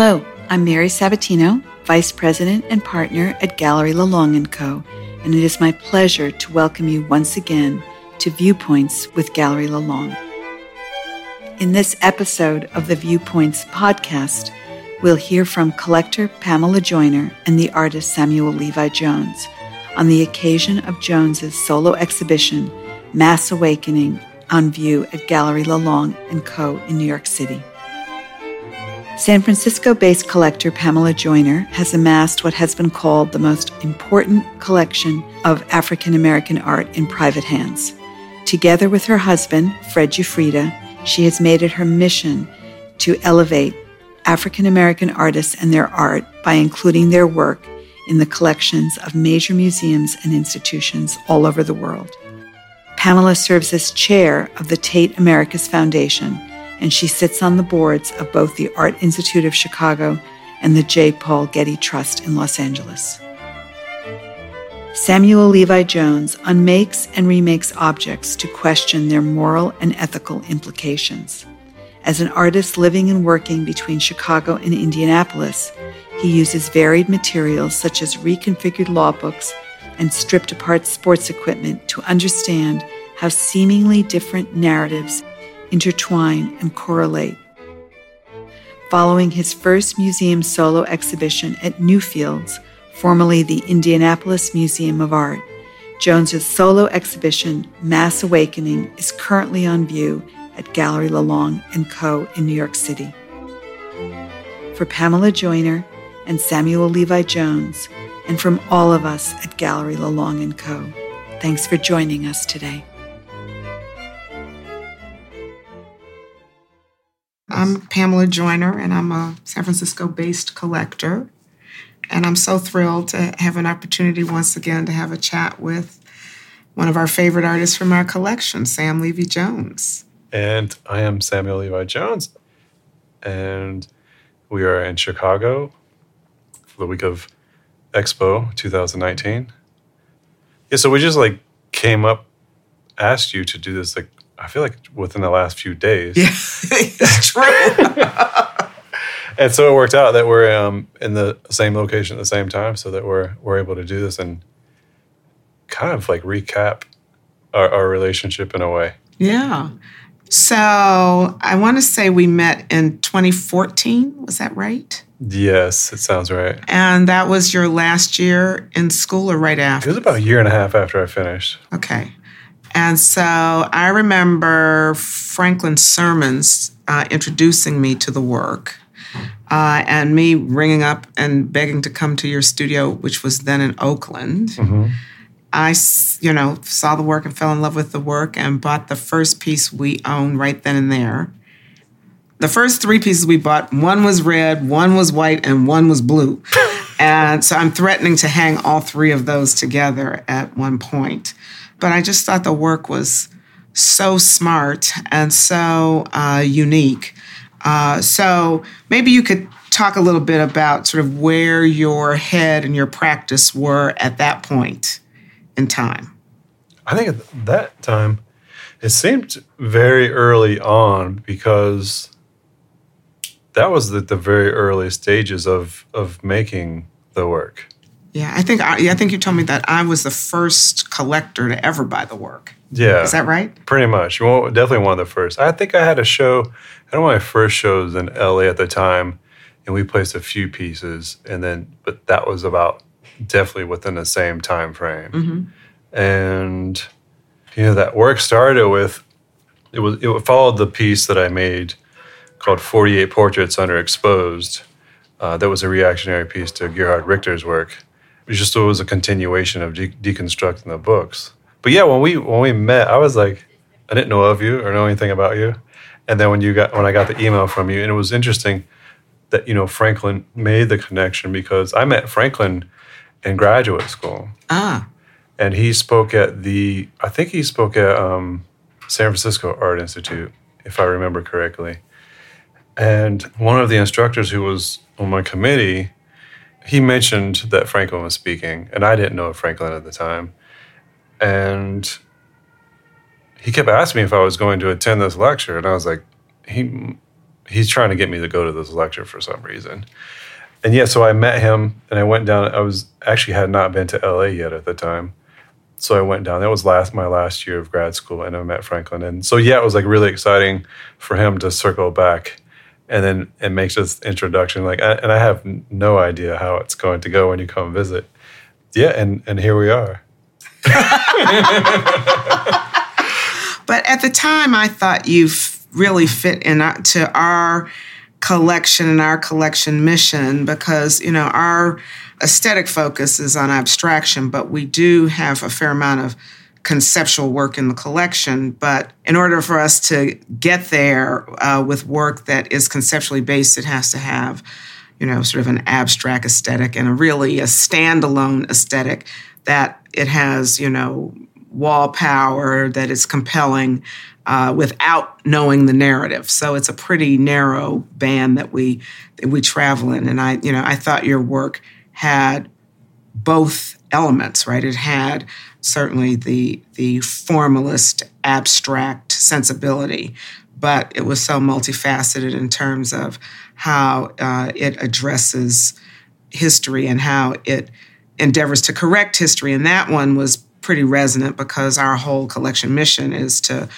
Hello, I'm Mary Sabatino, Vice President and Partner at Galerie Lelong & Co., and it is my pleasure to welcome you once again to Viewpoints with Galerie Lelong. In this episode of the Viewpoints podcast, we'll hear from collector Pamela Joyner and the artist Samuel Levi Jones on the occasion of Jones's solo exhibition, Mass Awakening, on view at Galerie Lelong & Co. in New York City. San Francisco based collector Pamela Joyner has amassed what has been called the most important collection of African American art in private hands. Together with her husband, Fred Giuffrida, she has made it her mission to elevate African American artists and their art by including their work in the collections of major museums and institutions all over the world. Pamela serves as chair of the Tate Americas Foundation and she sits on the boards of both the Art Institute of Chicago and the J. Paul Getty Trust in Los Angeles. Samuel Levi Jones unmakes and remakes objects to question their moral and ethical implications. As an artist living and working between Chicago and Indianapolis, he uses varied materials such as reconfigured law books and stripped apart sports equipment to understand how seemingly different narratives intertwine, and correlate. Following his first museum solo exhibition at Newfields, formerly the Indianapolis Museum of Art, Jones's solo exhibition, Mass Awakening, is currently on view at Galerie Lelong & Co. in New York City. For Pamela Joyner and Samuel Levi Jones, and from all of us at Galerie Lelong & Co., thanks for joining us today. I'm Pamela Joyner, and I'm a San Francisco based collector. And I'm so thrilled to have an opportunity once again to have a chat with one of our favorite artists from our collection, Sam Levi Jones. And I am Samuel Levi Jones. And we are in Chicago for the week of Expo 2019. Yeah, so we just like came up, asked you to do this like I feel like within the last few days. Yeah, it's true. and so it worked out that we're um, in the same location at the same time, so that we're we're able to do this and kind of like recap our, our relationship in a way. Yeah. So I want to say we met in 2014. Was that right? Yes, it sounds right. And that was your last year in school or right after? It was about a year and a half after I finished. Okay. And so I remember Franklin Sirmans uh, introducing me to the work uh, and me ringing up and begging to come to your studio, which was then in Oakland. Mm-hmm. I, you know, saw the work and fell in love with the work and bought the first piece we owned right then and there. The first three pieces we bought, one was red, one was white, and one was blue. and so I'm threatening to hang all three of those together at one point. But I just thought the work was so smart and so uh, unique. Uh, so maybe you could talk a little bit about sort of where your head and your practice were at that point in time. I think at that time, it seemed very early on because that was the, the very early stages of of making the work. Yeah, I think I, I think you told me that I was the first collector to ever buy the work. Yeah, is that right? Pretty much. Well, definitely one of the first. I think I had a show. I one of my first shows in LA at the time, and we placed a few pieces, and then but that was about definitely within the same time frame. Mm-hmm. And you know that work started with it was it followed the piece that I made called 48 Portraits Underexposed. Uh, that was a reactionary piece to Gerhard Richter's work it just it was a continuation of de- deconstructing the books. But yeah, when we when we met, I was like, I didn't know of you or know anything about you. And then when you got when I got the email from you, and it was interesting that you know Franklin made the connection because I met Franklin in graduate school. Ah. And he spoke at the I think he spoke at um, San Francisco Art Institute, if I remember correctly. And one of the instructors who was on my committee he mentioned that Franklin was speaking, and I didn't know Franklin at the time. And he kept asking me if I was going to attend this lecture, and I was like, he he's trying to get me to go to this lecture for some reason. And yeah, so I met him and I went down. I was actually had not been to LA yet at the time. So I went down. That was last my last year of grad school, and I met Franklin. And so yeah, it was like really exciting for him to circle back, and then it makes this introduction. Like, and I have no idea how it's going to go when you come visit. Yeah, and and here we are. but at the time, I thought you really fit into uh, our collection and our collection mission because you know our aesthetic focus is on abstraction, but we do have a fair amount of conceptual work in the collection. But in order for us to get there uh, with work that is conceptually based, it has to have, you know, sort of an abstract aesthetic and a really a standalone aesthetic that it has, you know, wall power that is compelling uh, without knowing the narrative. So it's a pretty narrow band that we that we travel in. And I, you know, I thought your work had both elements, right? It had certainly the the formalist abstract sensibility, but it was so multifaceted in terms of how uh, it addresses history and how it endeavors to correct history. And that one was pretty resonant because our whole collection mission is to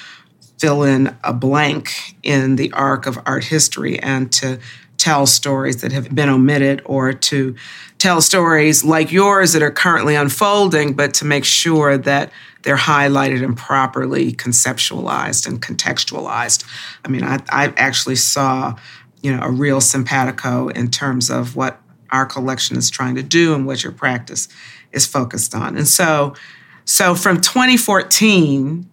fill in a blank in the arc of art history and to tell stories that have been omitted or to tell stories like yours that are currently unfolding, but to make sure that they're highlighted and properly conceptualized and contextualized. I mean, I, I actually saw, you know, a real simpatico in terms of what our collection is trying to do and what your practice is focused on. And so, so from 2014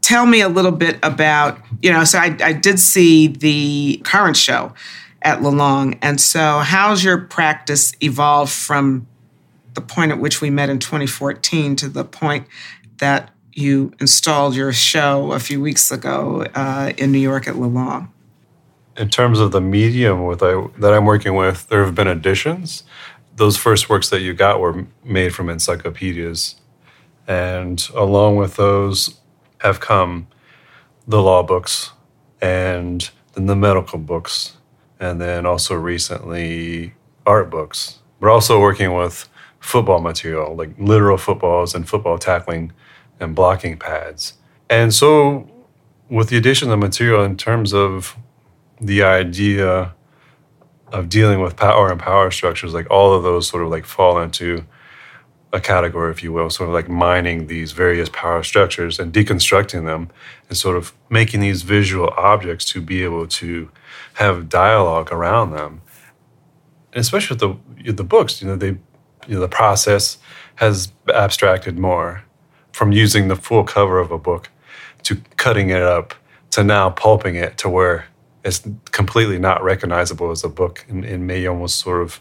tell me a little bit about, you know, so I, I did see the current show at Lelong. And so, how's your practice evolved from the point at which we met in 2014 to the point that you installed your show a few weeks ago uh, in New York at Lelong? In terms of the medium I, that I'm working with, there have been additions. Those first works that you got were made from encyclopedias. And along with those have come the law books and then the medical books and then also recently art books. We're also working with football material, like literal footballs and football tackling and blocking pads. And so, with the addition of material in terms of the idea of dealing with power and power structures, like all of those sort of like fall into a category, if you will, sort of like mining these various power structures and deconstructing them and sort of making these visual objects to be able to have dialogue around them. And especially with the the books, you know, they you know, the process has abstracted more from using the full cover of a book to cutting it up to now pulping it to where it's completely not recognizable as a book and, and may almost sort of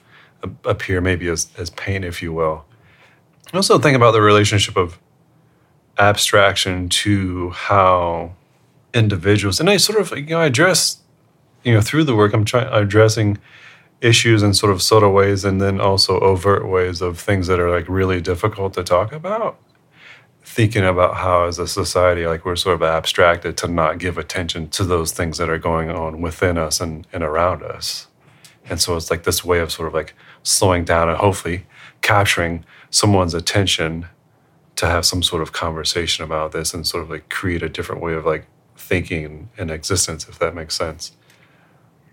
appear maybe as, as paint, if you will. I also think about the relationship of abstraction to how individuals, and I sort of, you know, I address, you know, through the work, I'm trying, addressing issues in sort of subtle ways and then also overt ways of things that are like really difficult to talk about. Thinking about how, as a society, like we're sort of abstracted to not give attention to those things that are going on within us and, and around us. And so it's like this way of sort of like slowing down and hopefully capturing someone's attention to have some sort of conversation about this and sort of like create a different way of like thinking and existence, if that makes sense.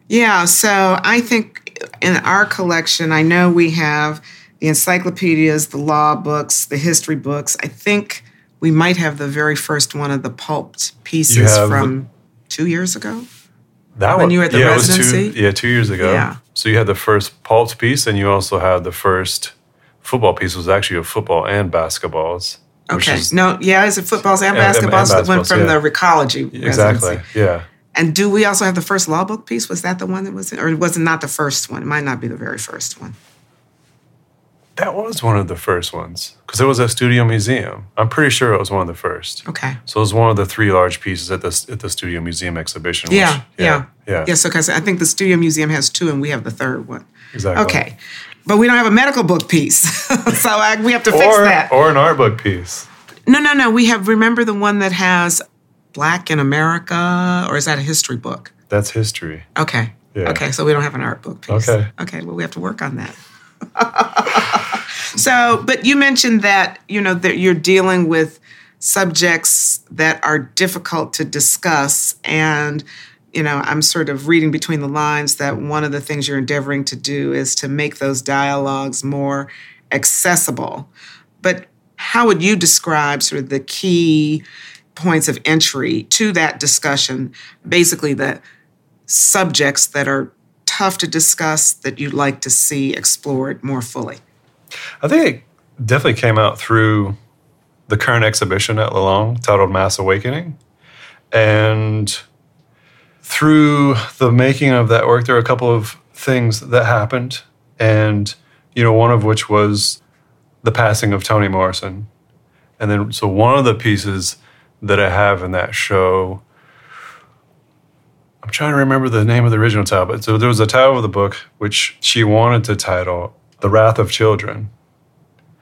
Yeah, so I think in our collection, I know we have the encyclopedias, the law books, the history books. I think we might have the very first one of the pulped pieces from two years ago. That when one, you were at the yeah, residency? Two, yeah, two years ago. Yeah. So you had the first pulped piece, and you also had the first football piece was actually of football and basketballs. Okay. Is, no, yeah, is it footballs and, and basketballs that went from yeah. the Recology Exactly. Residency. Yeah. And do we also have the first law book piece? Was that the one that was, in, or was it not the first one? It might not be the very first one. That was one of the first ones because it was a studio museum. I'm pretty sure it was one of the first. Okay. So it was one of the three large pieces at the at the studio museum exhibition. Yeah, which, yeah, yeah, yeah. Yes, because I think the studio museum has two, and we have the third one. Exactly. Okay but we don't have a medical book piece. so I, we have to fix or, that. Or an art book piece. No, no, no. We have, remember the one that has Black in America, or is that a history book? That's history. Okay. Yeah. Okay, so we don't have an art book piece. Okay. Okay, well, we have to work on that. so, but you mentioned that, you know, that you're dealing with subjects that are difficult to discuss. And, you know, I'm sort of reading between the lines that one of the things you're endeavoring to do is to make those dialogues more accessible. But how would you describe sort of the key points of entry to that discussion? Basically, the subjects that are tough to discuss that you'd like to see explored more fully? I think it definitely came out through the current exhibition at Lelong titled Mass Awakening. And through the making of that work, there were a couple of things that happened. And, you know, one of which was the passing of Toni Morrison. And then, so one of the pieces that I have in that show I'm trying to remember the name of the original title, but so there was a title of the book which she wanted to title The Wrath of Children.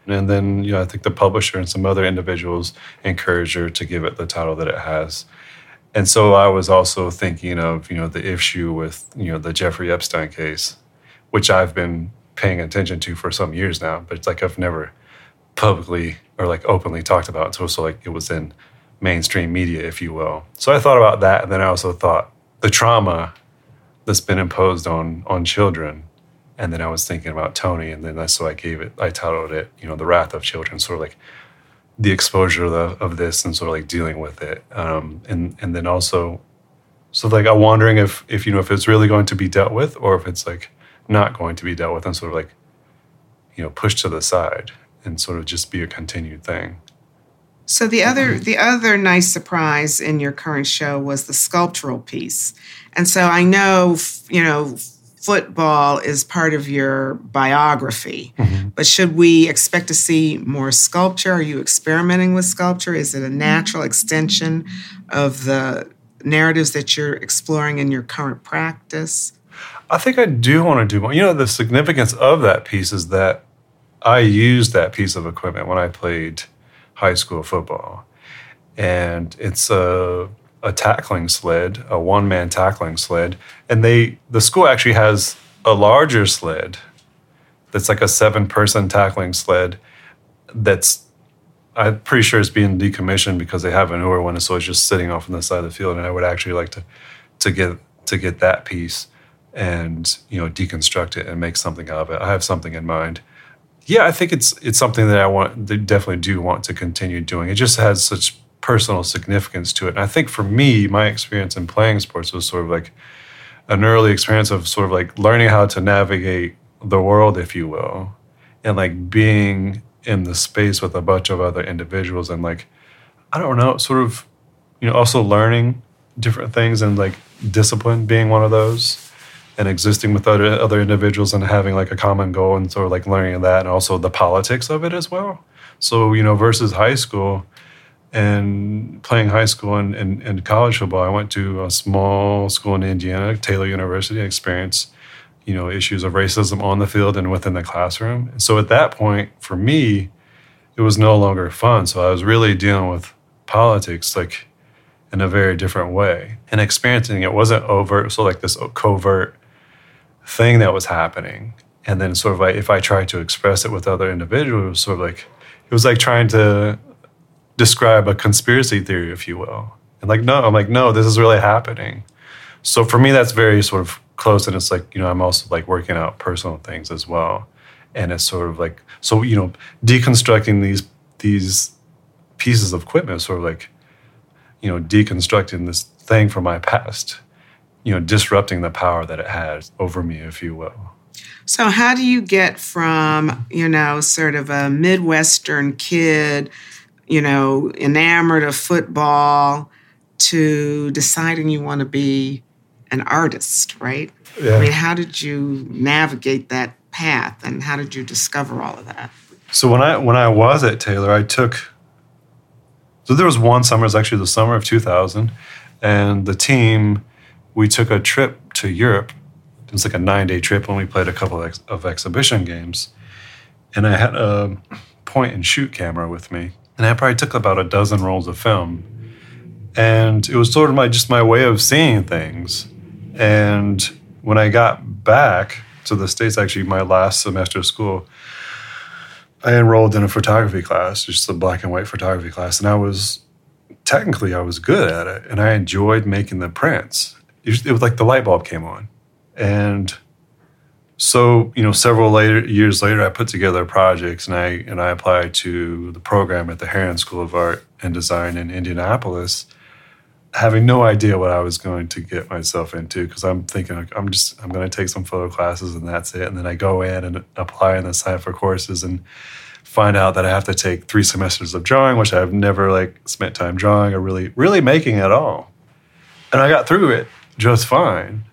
And then, you know, I think the publisher and some other individuals encouraged her to give it the title that it has. And so I was also thinking of, you know, the issue with, you know, the Jeffrey Epstein case, which I've been paying attention to for some years now, but it's like I've never publicly or like openly talked about. So, so like it was in mainstream media, if you will. So I thought about that. And then I also thought, the trauma that's been imposed on on children. And then I was thinking about Toni, and then that's so I gave it. I titled it, you know, "The Wrath of Children," sort of like the exposure of, the, of this and sort of like dealing with it. Um, and and then also, so like I'm wondering if if you know if it's really going to be dealt with, or if it's like not going to be dealt with, and sort of like you know pushed to the side and sort of just be a continued thing. So the other the other nice surprise in your current show was the sculptural piece. And so I know you know football is part of your biography. Mm-hmm. But should we expect to see more sculpture? Are you experimenting with sculpture? Is it a natural extension of the narratives that you're exploring in your current practice? I think I do want to do more. You know, the significance of that piece is that I used that piece of equipment when I played high school football. And it's a, a tackling sled, a one man tackling sled. And they the school actually has a larger sled that's like a seven person tackling sled that's I'm pretty sure it's being decommissioned because they have a newer one, and so it's just sitting off on the side of the field. And I would actually like to to get to get that piece and you know deconstruct it and make something out of it. I have something in mind yeah, I think it's it's something that I want, that definitely do want to continue doing. It just has such personal significance to it, and I think for me, my experience in playing sports was sort of like an early experience of sort of like learning how to navigate the world, if you will, and like being in the space with a bunch of other individuals, and like I don't know, sort of, you know, also learning different things and like discipline being one of those and existing with other other individuals and having like a common goal and sort of like learning that and also the politics of it as well. So you know, versus high school and playing high school and, and, and college football, I went to a small school in Indiana, Taylor University, and experienced you know issues of racism on the field and within the classroom. And so at that point, for me, it was no longer fun. So I was really dealing with politics like in a very different way and experiencing it wasn't overt so like this covert thing that was happening. And then sort of like if I tried to express it with other individuals, it was sort of like it was like trying to describe a conspiracy theory, if you will. And like, no, I'm like, no, this is really happening. So for me, that's very sort of close. And it's like, you know, I'm also like working out personal things as well. And it's sort of like, so, you know, deconstructing these, these pieces of equipment, sort of like, you know, deconstructing this thing from my past you know, disrupting the power that it has over me, if you will. So, how do you get from, you know, sort of a Midwestern kid, you know, enamored of football to deciding you want to be an artist, right? Yeah. I mean, how did you navigate that path and how did you discover all of that? So when I when I was at Taylor, I took so there was one summer, it was actually the summer of 2000, and the team we took a trip to Europe. It was like a nine day trip when we played a couple of, ex- of exhibition games. And I had a point and shoot camera with me. And I probably took about a dozen rolls of film. And it was sort of my just my way of seeing things. And when I got back to the States, actually, my last semester of school, I enrolled in a photography class, just a black and white photography class. And I was technically, I was good at it. And I enjoyed making the prints. It was like the light bulb came on. And so, you know, several later years later, I put together projects and I and I applied to the program at the Herron School of Art and Design in Indianapolis, having no idea what I was going to get myself into because I'm thinking I'm just I'm going to take some photo classes and that's it. And then I go in and apply and sign for courses and find out that I have to take three semesters of drawing, which I've never like spent time drawing or really really making at all. And I got through it just fine.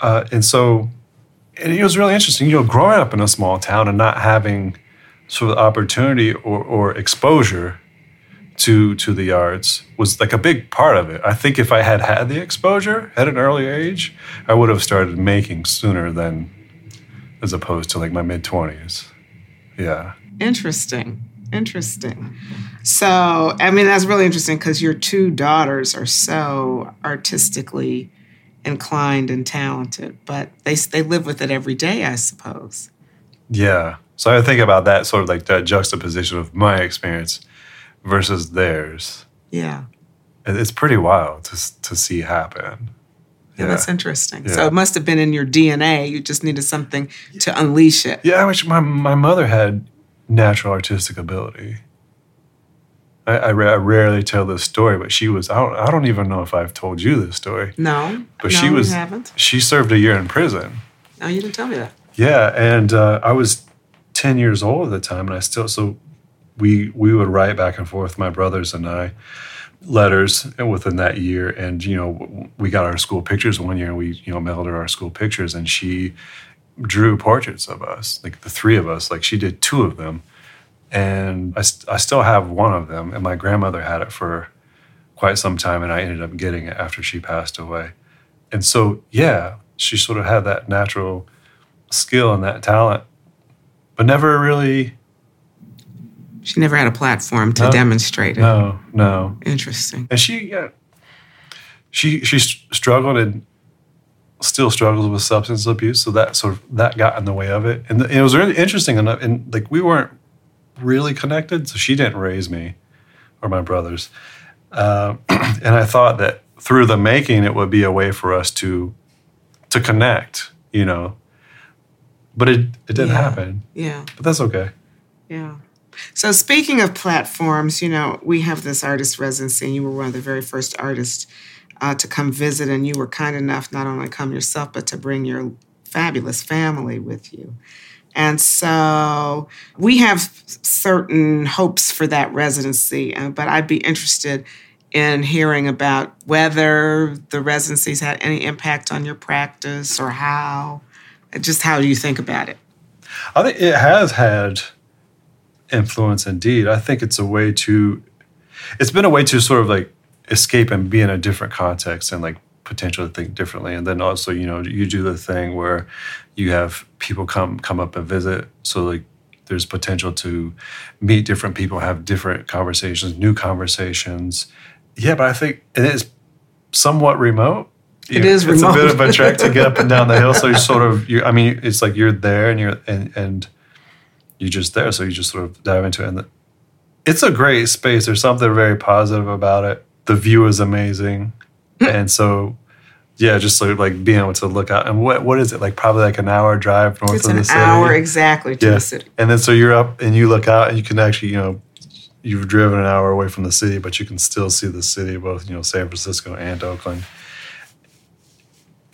Uh, and so and it was really interesting. You know, growing up in a small town and not having sort of opportunity or, or exposure to to the arts was like a big part of it. I think if I had had the exposure at an early age, I would have started making sooner than as opposed to like my mid twenties. Yeah. Interesting. Interesting. So, I mean, that's really interesting because your two daughters are so artistically inclined and talented, but they they live with it every day, I suppose. Yeah. So I think about that sort of like that juxtaposition of my experience versus theirs. Yeah. It's pretty wild to to see happen. Yeah, yeah. that's interesting. Yeah. So it must have been in your DNA. You just needed something to unleash it. Yeah, I wish my my mother had natural artistic ability. I, I, I, rarely tell this story, but she was. I don't. I don't even know if I've told you this story. No, but no, she was. haven't. She served a year in prison. No, you didn't tell me that. Yeah, and uh, I was ten years old at the time, and I still so we we would write back and forth, my brothers and I, letters within that year, and you know we got our school pictures one year, and we you know mailed her our school pictures, and she drew portraits of us, like the three of us, like she did two of them and I, st- I still have one of them and my grandmother had it for quite some time and i ended up getting it after she passed away. And so yeah she sort of had that natural skill and that talent but never really she never had a platform to no, demonstrate it. No no. Interesting. And she yeah she she struggled and still struggles with substance abuse so that sort of that got in the way of it. And it was really interesting enough and like we weren't really connected. So she didn't raise me or my brothers. Uh, and I thought that through the making, it would be a way for us to to connect, you know. But it, it didn't yeah. happen. Yeah. But that's okay. Yeah. So speaking of platforms, you know, we have this artist residency, and you were one of the very first artists uh, to come visit, and you were kind enough not only come yourself, but to bring your fabulous family with you. And so we have certain hopes for that residency, uh, but I'd be interested in hearing about whether the residencies had any impact on your practice or how, just how do you think about it? I think it has had influence indeed. I think it's a way to, it's been a way to sort of like escape and be in a different context and like potentially think differently. And then also, you know, you do the thing where you have people come come up and visit. So like there's potential to meet different people, have different conversations, new conversations. Yeah, but I think it is somewhat remote. You it is it's remote. a bit of a trek to get up and down the hill. So you're sort of you I mean, it's like you're there and you're and and you're just there. So you just sort of dive into it. And the, it's a great space. There's something very positive about it. The view is amazing. Mm. and so yeah, just of like being able to look out and what what is it like? Probably like an hour drive north it's of the city. It's an hour exactly to yeah. the city. And then so you're up and you look out and you can actually you know you've driven an hour away from the city, but you can still see the city, both you know San Francisco and Oakland.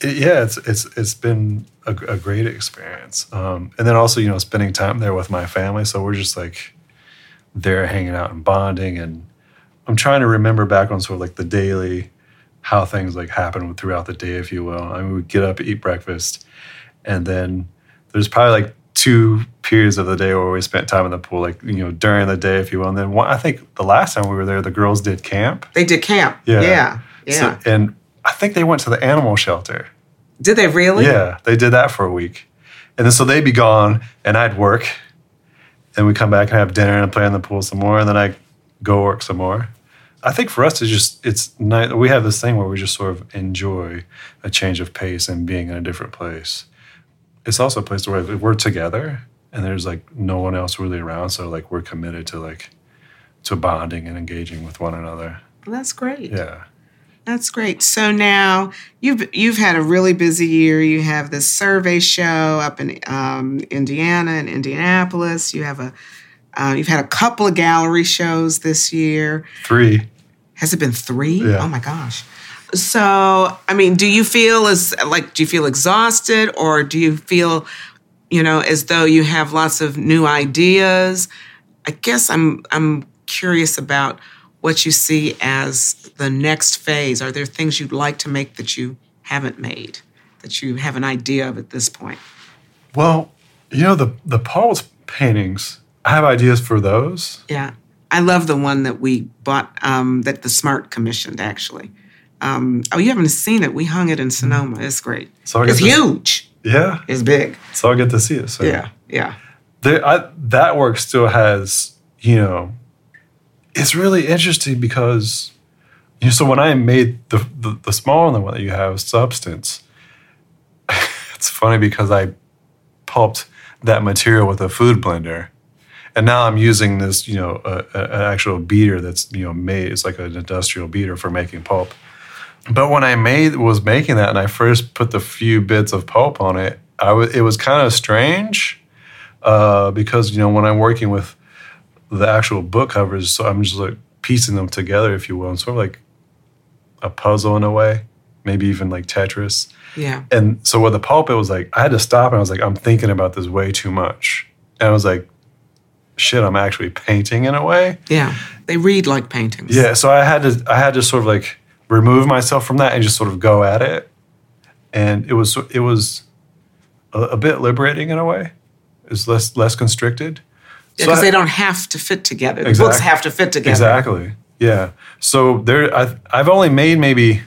It, yeah, it's it's it's been a, a great experience, um, and then also you know spending time there with my family. So we're just like there hanging out and bonding, and I'm trying to remember back on sort of like the daily how things like happen throughout the day, if you will. I mean, we get up, eat breakfast, and then there's probably like two periods of the day where we spent time in the pool, like you know during the day, if you will. And then one, I think the last time we were there, the girls did camp. They did camp. Yeah, yeah, yeah. So, and I think they went to the animal shelter. Did they really? Yeah, they did that for a week, and then so they'd be gone, and I'd work, and we come back and have dinner and play in the pool some more, and then I go work some more I think for us, it's just it's nice. We have this thing where we just sort of enjoy a change of pace and being in a different place. It's also a place where we're together and there's like no one else really around, so like we're committed to like to bonding and engaging with one another. That's great. Yeah. That's great. So now you've you've had a really busy year. You have this survey show up in um, Indiana and Indianapolis. You have a uh, you've had a couple of gallery shows this year. Three. Has it been three? Yeah. Oh my gosh. So I mean, do you feel as like do you feel exhausted or do you feel you know as though you have lots of new ideas? I guess I'm I'm curious about what you see as the next phase. Are there things you'd like to make that you haven't made, that you have an idea of at this point? Well, you know the the Paul's paintings. I have ideas for those. Yeah, I love the one that we bought um, that the Smart commissioned actually. Um, oh, you haven't seen it? We hung it in Sonoma. It's great. So I it's to- huge. Yeah, It's big. so I'll get to see it. So Yeah, yeah. there, I, that work still has you know it's really interesting because you know so when i made the the, the smaller one that you have substance it's funny because i pulped that material with a food blender and now i'm using this you know an actual beater that's you know made it's like an industrial beater for making pulp but when i made was making that and i first put the few bits of pulp on it I w- it was kind of strange uh, because you know when I'm working with the actual book covers, so I'm just like piecing them together, if you will, and sort of like a puzzle in a way, maybe even like Tetris. Yeah. And so with the pulp, it was like I had to stop and I was like, I'm thinking about this way too much, and I was like, shit, I'm actually painting in a way. Yeah. They read like paintings. Yeah, so I had to I had to sort of like remove myself from that and just sort of go at it, and it was it was a, a bit liberating in a way. It's less less constricted. So Because I- they don't have to fit together. The books have to fit together. Exactly. Yeah. So there, I've, I've only made maybe,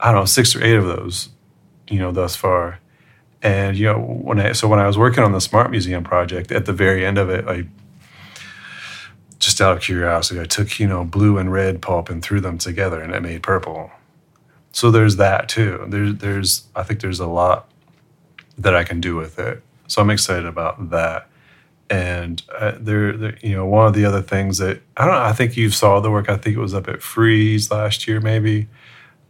I don't know, six or eight of those, you know, thus far. And you know, when I so when I was working on the Smart Museum project, at the very end of it, I just out of curiosity, I took you know blue and red pulp and threw them together, and it made purple. So there's that too. There's there's I think there's a lot that I can do with it. So I'm excited about that and uh, there, there, you know, one of the other things that I don't know. I think you saw the work. I think it was up at Frieze last year, maybe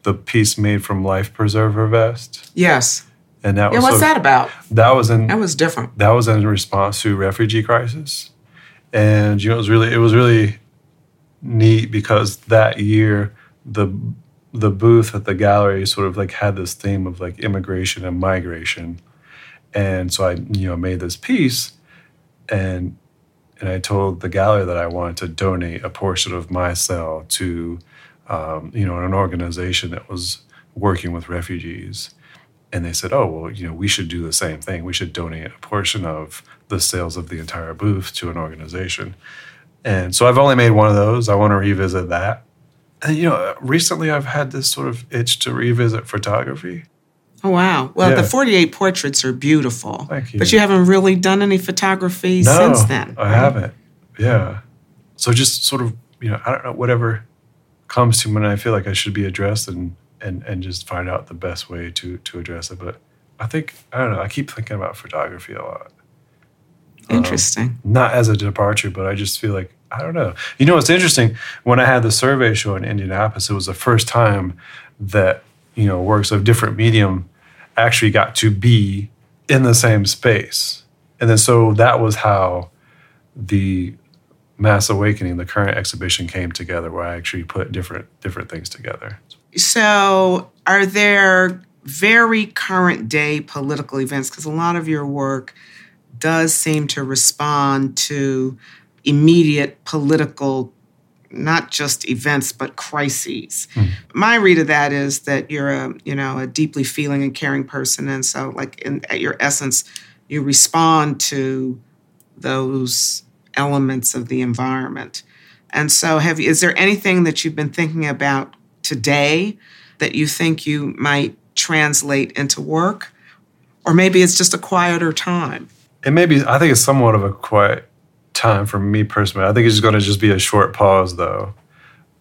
the piece made from life preserver vest, Yes. And that Yeah, was what's of- that about? That was in That was different. that was in response to refugee crisis, and you know, it was really it was really neat because that year the the booth at the gallery sort of like had this theme of like immigration and migration, and so I you know made this piece, and and I told the gallery that I wanted to donate a portion of my cell to um, you know an organization that was working with refugees and they said, "Oh, well, you know, we should do the same thing. We should donate a portion of the sales of the entire booth to an organization." And so I've only made one of those. I want to revisit that. And you know, recently I've had this sort of itch to revisit photography. Oh wow. Well, Yeah. the 48 portraits are beautiful. Thank you. But you haven't really done any photography No, since then. I right? haven't. Yeah. So just sort of, you know, I don't know, whatever comes to me when I feel like I should be addressed and and and just find out the best way to to address it. But I think I don't know. I keep thinking about photography a lot. Um, interesting. not as a departure, but I just feel like I don't know. You know, it's interesting. When I had the survey show in Indianapolis, it was the first time that you know works of different medium actually got to be in the same space, and then so that was how the Mass Awakening, the current exhibition, came together, where I actually put different different things together. So, are there very current day political events? Because a lot of your work does seem to respond to immediate political, not just events, but crises. Hmm. My read of that is that you're a, you know, a deeply feeling and caring person, and so, like, in, at your essence, you respond to those elements of the environment. And so, have you, is there anything that you've been thinking about today that you think you might translate into work? Or maybe it's just a quieter time. It may be. I think it's somewhat of a quiet time for me personally. I think it's going to just be a short pause, though,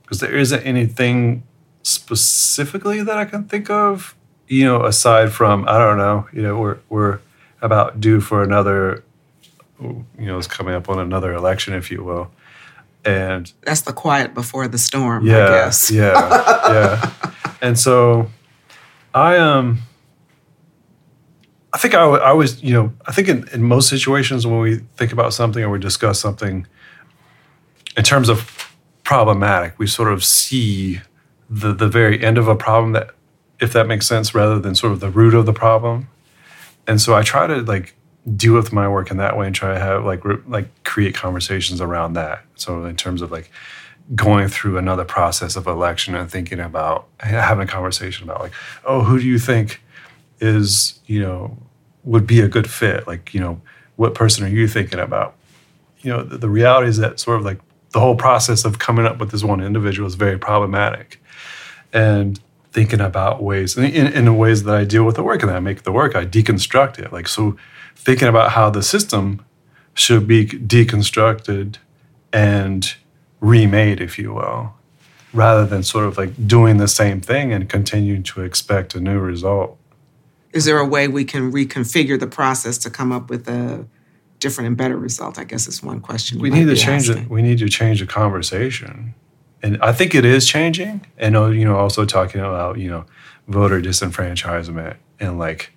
because there isn't anything specifically that I can think of, you know, aside from I don't know, you know, we're we're about due for another, you know, it's coming up on another election, if you will, and That's the quiet before the storm, yeah, I guess. yeah, yeah, and so I um. I think I, I was, you know, I think in, in most situations when we think about something or we discuss something, in terms of problematic, we sort of see the the very end of a problem that, if that makes sense, rather than sort of the root of the problem. And so I try to like deal with my work in that way and try to have like re- like create conversations around that. So in terms of like going through another process of election and thinking about having a conversation about like, oh, who do you think is you know would be a good fit? Like you know, what person are you thinking about? You know, the, the reality is that sort of like the whole process of coming up with this one individual is very problematic, and thinking about ways in, in the ways that I deal with the work and that I make the work, I deconstruct it. Like so, thinking about how the system should be deconstructed and remade, if you will, rather than sort of like doing the same thing and continuing to expect a new result. Is there a way we can reconfigure the process to come up with a different and better result? I guess is one question. We need to change it. We need to change the conversation, and I think it is changing. And uh, you know, also talking about you know voter disenfranchisement and like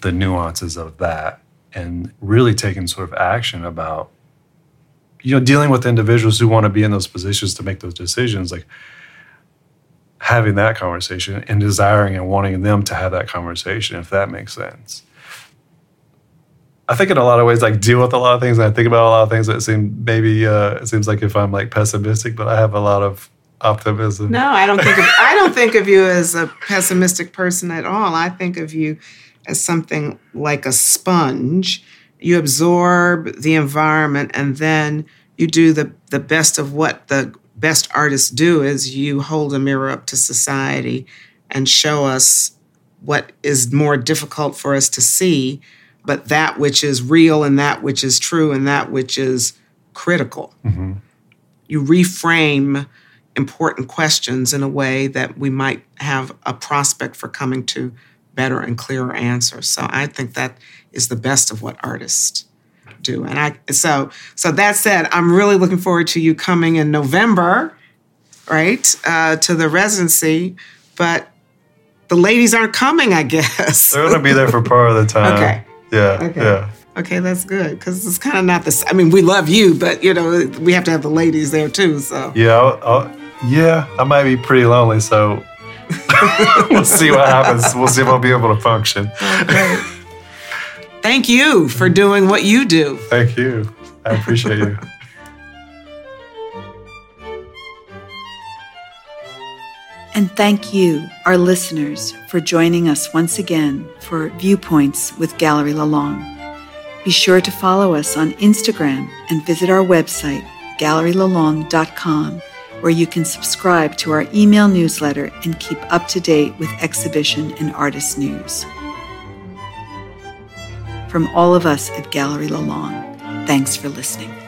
the nuances of that, and really taking sort of action about you know dealing with individuals who want to be in those positions to make those decisions, like having that conversation and desiring and wanting them to have that conversation, if that makes sense. I think in a lot of ways, like deal with a lot of things, and I think about a lot of things that seem maybe uh, it seems like if I'm like pessimistic, but I have a lot of optimism. No, I don't think of I don't think of you as a pessimistic person at all. I think of you as something like a sponge. You absorb the environment and then you do the, the best of what the best artists do is you hold a mirror up to society and show us what is more difficult for us to see, but that which is real and that which is true and that which is critical. You reframe important questions in a way that we might have a prospect for coming to better and clearer answers. So I think that is the best of what artists do. And I so so that said, I'm really looking forward to you coming in November, right, uh, to the residency. But the ladies aren't coming, I guess. They're gonna be there for part of the time. Okay. Yeah. Okay. Yeah. Okay, that's good because it's kind of not the. I mean, we love you, but you know, we have to have the ladies there too. So Yeah. I'll, I'll, yeah. I might be pretty lonely, so we'll see what happens. We'll see if I'll be able to function. Thank you for doing what you do. Thank you. I appreciate you. And thank you, our listeners, for joining us once again for Viewpoints with Galerie Lelong. Be sure to follow us on Instagram and visit our website, galerielelong.com, where you can subscribe to our email newsletter and keep up to date with exhibition and artist news. From all of us at Galerie Lelong, thanks for listening.